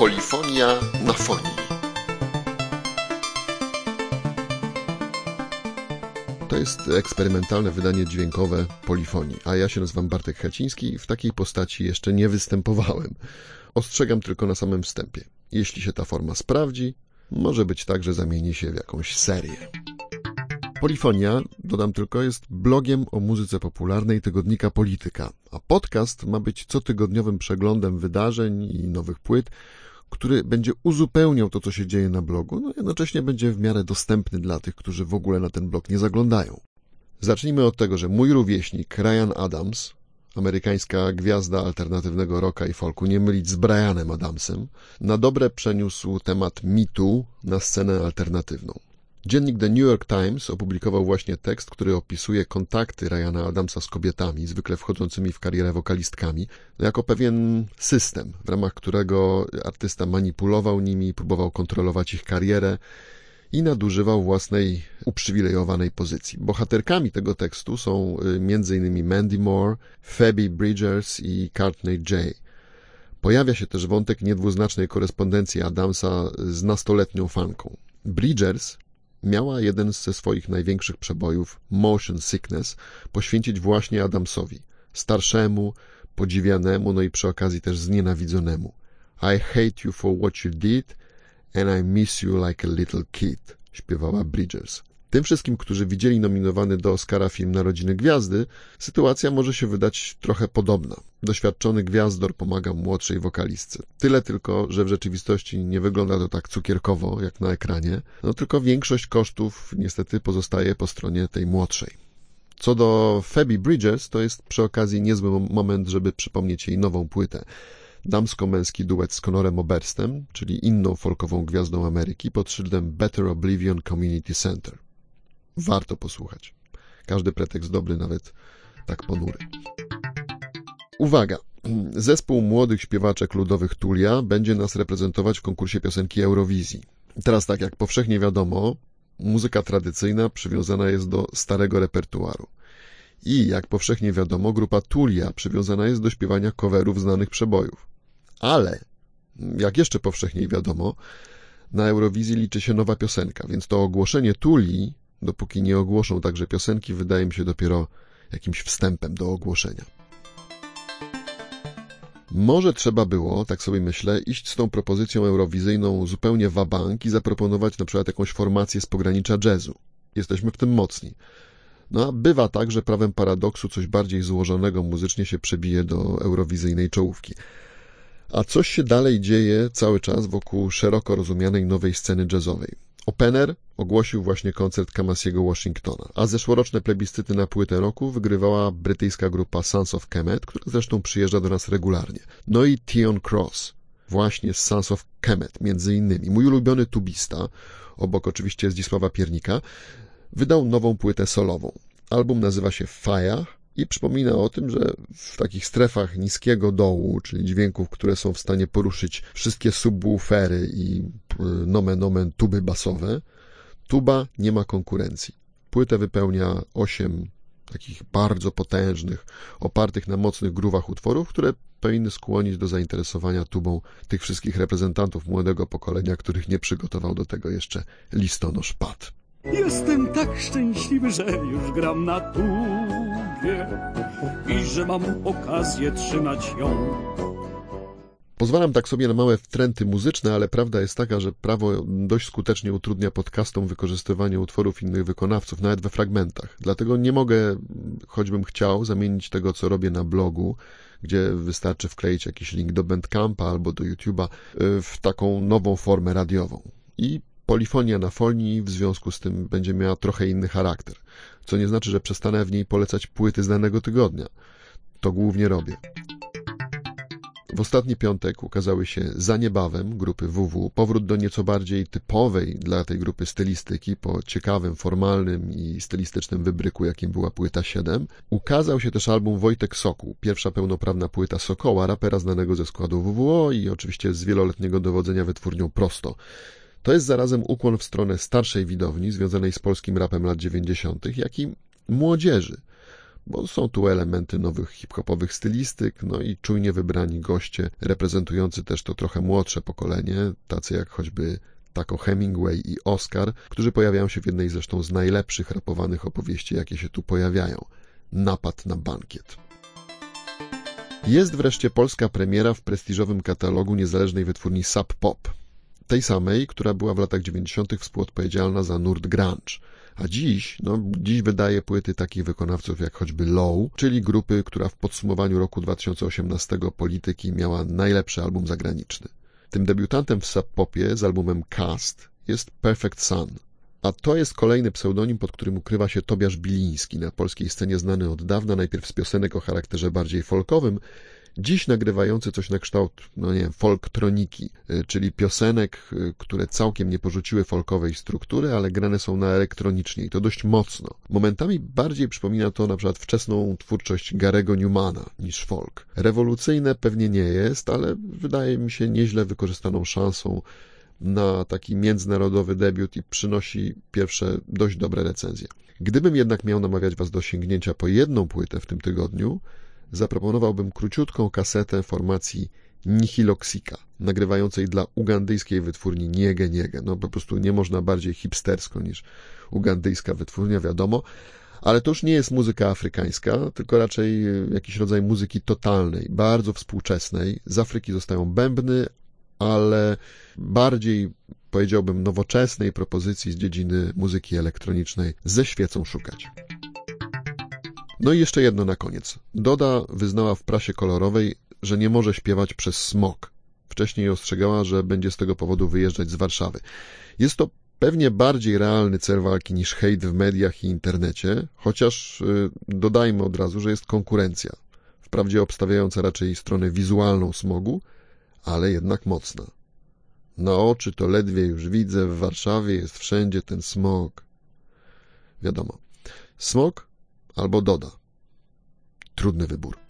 Polifonia na fonii. To jest eksperymentalne wydanie dźwiękowe polifonii, a ja się nazywam Bartek Haciński i w takiej postaci jeszcze nie występowałem. Ostrzegam tylko na samym wstępie. Jeśli się ta forma sprawdzi, może być tak, że zamieni się w jakąś serię. Polifonia, dodam tylko, jest blogiem o muzyce popularnej tygodnika Polityka, a podcast ma być cotygodniowym przeglądem wydarzeń i nowych płyt, który będzie uzupełniał to, co się dzieje na blogu, no jednocześnie będzie w miarę dostępny dla tych, którzy w ogóle na ten blog nie zaglądają. Zacznijmy od tego, że mój rówieśnik Ryan Adams, amerykańska gwiazda alternatywnego rocka i folku, nie mylić z Brianem Adamsem, na dobre przeniósł temat mitu na scenę alternatywną. Dziennik The New York Times opublikował właśnie tekst, który opisuje kontakty Ryana Adamsa z kobietami, zwykle wchodzącymi w karierę wokalistkami, jako pewien system, w ramach którego artysta manipulował nimi, próbował kontrolować ich karierę i nadużywał własnej uprzywilejowanej pozycji. Bohaterkami tego tekstu są y, m.in. Mandy Moore, Phoebe Bridgers i Courtney J. Pojawia się też wątek niedwuznacznej korespondencji Adamsa z nastoletnią fanką. Bridgers miała jeden ze swoich największych przebojów, Motion Sickness, poświęcić właśnie Adamsowi, starszemu, podziwianemu, no i przy okazji też znienawidzonemu. I hate you for what you did and I miss you like a little kid, śpiewała Bridgers. Tym wszystkim, którzy widzieli nominowany do Oscara film Narodziny Gwiazdy, sytuacja może się wydać trochę podobna. Doświadczony gwiazdor pomaga młodszej wokalistce. Tyle tylko, że w rzeczywistości nie wygląda to tak cukierkowo, jak na ekranie, no tylko większość kosztów niestety pozostaje po stronie tej młodszej. Co do Phoebe Bridges, to jest przy okazji niezły moment, żeby przypomnieć jej nową płytę. Damsko-męski duet z Conorem Oberstem, czyli inną folkową gwiazdą Ameryki, pod szyldem Better Oblivion Community Center. Warto posłuchać. Każdy pretekst dobry, nawet tak ponury. Uwaga! Zespół młodych śpiewaczek ludowych Tulia będzie nas reprezentować w konkursie piosenki Eurowizji. Teraz tak jak powszechnie wiadomo, muzyka tradycyjna przywiązana jest do starego repertuaru. I jak powszechnie wiadomo, grupa Tulia przywiązana jest do śpiewania coverów znanych przebojów. Ale, jak jeszcze powszechniej wiadomo, na Eurowizji liczy się nowa piosenka, więc to ogłoszenie Tuli dopóki nie ogłoszą także piosenki, wydaje mi się dopiero jakimś wstępem do ogłoszenia. Może trzeba było, tak sobie myślę, iść z tą propozycją eurowizyjną zupełnie wabank i zaproponować na przykład jakąś formację z pogranicza jazzu. Jesteśmy w tym mocni. No a bywa tak, że prawem paradoksu coś bardziej złożonego muzycznie się przebije do eurowizyjnej czołówki. A coś się dalej dzieje cały czas wokół szeroko rozumianej nowej sceny jazzowej. Opener ogłosił właśnie koncert Kamasiego Washingtona, a zeszłoroczne plebiscyty na płytę roku wygrywała brytyjska grupa Sons of Kemet, która zresztą przyjeżdża do nas regularnie. No i Tion Cross, właśnie z Sons of Kemet, między innymi. Mój ulubiony tubista, obok oczywiście Zdzisława Piernika, wydał nową płytę solową. Album nazywa się Fire i przypomina o tym, że w takich strefach niskiego dołu, czyli dźwięków, które są w stanie poruszyć wszystkie subwoofery i nomen omen tuby basowe, tuba nie ma konkurencji. Płytę wypełnia osiem takich bardzo potężnych, opartych na mocnych gruwach utworów, które powinny skłonić do zainteresowania tubą tych wszystkich reprezentantów młodego pokolenia, których nie przygotował do tego jeszcze listonosz Pat. Jestem tak szczęśliwy, że już gram na tubie i że mam okazję trzymać ją. Pozwalam tak sobie na małe wtręty muzyczne, ale prawda jest taka, że prawo dość skutecznie utrudnia podcastom wykorzystywanie utworów innych wykonawców, nawet we fragmentach. Dlatego nie mogę, choćbym chciał, zamienić tego, co robię na blogu, gdzie wystarczy wkleić jakiś link do Bandcampa albo do YouTube'a, w taką nową formę radiową. I polifonia na folii w związku z tym będzie miała trochę inny charakter, co nie znaczy, że przestanę w niej polecać płyty z danego tygodnia. To głównie robię. W ostatni piątek ukazały się za niebawem grupy WW, powrót do nieco bardziej typowej dla tej grupy stylistyki po ciekawym, formalnym i stylistycznym wybryku, jakim była płyta 7. Ukazał się też album Wojtek Sokół, pierwsza pełnoprawna płyta Sokoła, rapera znanego ze składu WWO i oczywiście z wieloletniego dowodzenia wytwórnią Prosto. To jest zarazem ukłon w stronę starszej widowni związanej z polskim rapem lat 90., jak i młodzieży. Bo są tu elementy nowych hip-hopowych stylistyk, no i czujnie wybrani goście, reprezentujący też to trochę młodsze pokolenie, tacy jak choćby Taco Hemingway i Oscar, którzy pojawiają się w jednej zresztą z najlepszych rapowanych opowieści, jakie się tu pojawiają. Napad na bankiet. Jest wreszcie polska premiera w prestiżowym katalogu niezależnej wytwórni Sub Pop, tej samej, która była w latach 90. współodpowiedzialna za nurt grunge. A dziś, no, dziś wydaje płyty takich wykonawców jak choćby Low, czyli grupy, która w podsumowaniu roku 2018 polityki miała najlepszy album zagraniczny. Tym debiutantem w sub-popie z albumem Cast jest Perfect Sun. A to jest kolejny pseudonim, pod którym ukrywa się Tobiasz Biliński, na polskiej scenie znany od dawna, najpierw z piosenek o charakterze bardziej folkowym, dziś nagrywający coś na kształt, no nie wiem, folktroniki, y, czyli piosenek, y, które całkiem nie porzuciły folkowej struktury, ale grane są na elektronicznie i to dość mocno. Momentami bardziej przypomina to na przykład wczesną twórczość Garego Newmana niż folk. Rewolucyjne pewnie nie jest, ale wydaje mi się nieźle wykorzystaną szansą na taki międzynarodowy debiut i przynosi pierwsze dość dobre recenzje. Gdybym jednak miał namawiać Was do sięgnięcia po jedną płytę w tym tygodniu, zaproponowałbym króciutką kasetę formacji Nihiloxika, nagrywającej dla ugandyjskiej wytwórni Niege Niege. No po prostu nie można bardziej hipstersko niż ugandyjska wytwórnia, wiadomo. Ale to już nie jest muzyka afrykańska, tylko raczej jakiś rodzaj muzyki totalnej, bardzo współczesnej. Z Afryki zostają bębny, ale bardziej powiedziałbym nowoczesnej propozycji z dziedziny muzyki elektronicznej ze świecą szukać. No i jeszcze jedno na koniec. Doda wyznała w prasie kolorowej, że nie może śpiewać przez smog. Wcześniej ostrzegała, że będzie z tego powodu wyjeżdżać z Warszawy. Jest to pewnie bardziej realny cel walki niż hejt w mediach i internecie, chociaż yy, dodajmy od razu, że jest konkurencja. Wprawdzie obstawiająca raczej stronę wizualną smogu, ale jednak mocna. Na oczy to ledwie już widzę, w Warszawie jest wszędzie ten smog. Wiadomo. Smog albo Doda. Trudny wybór.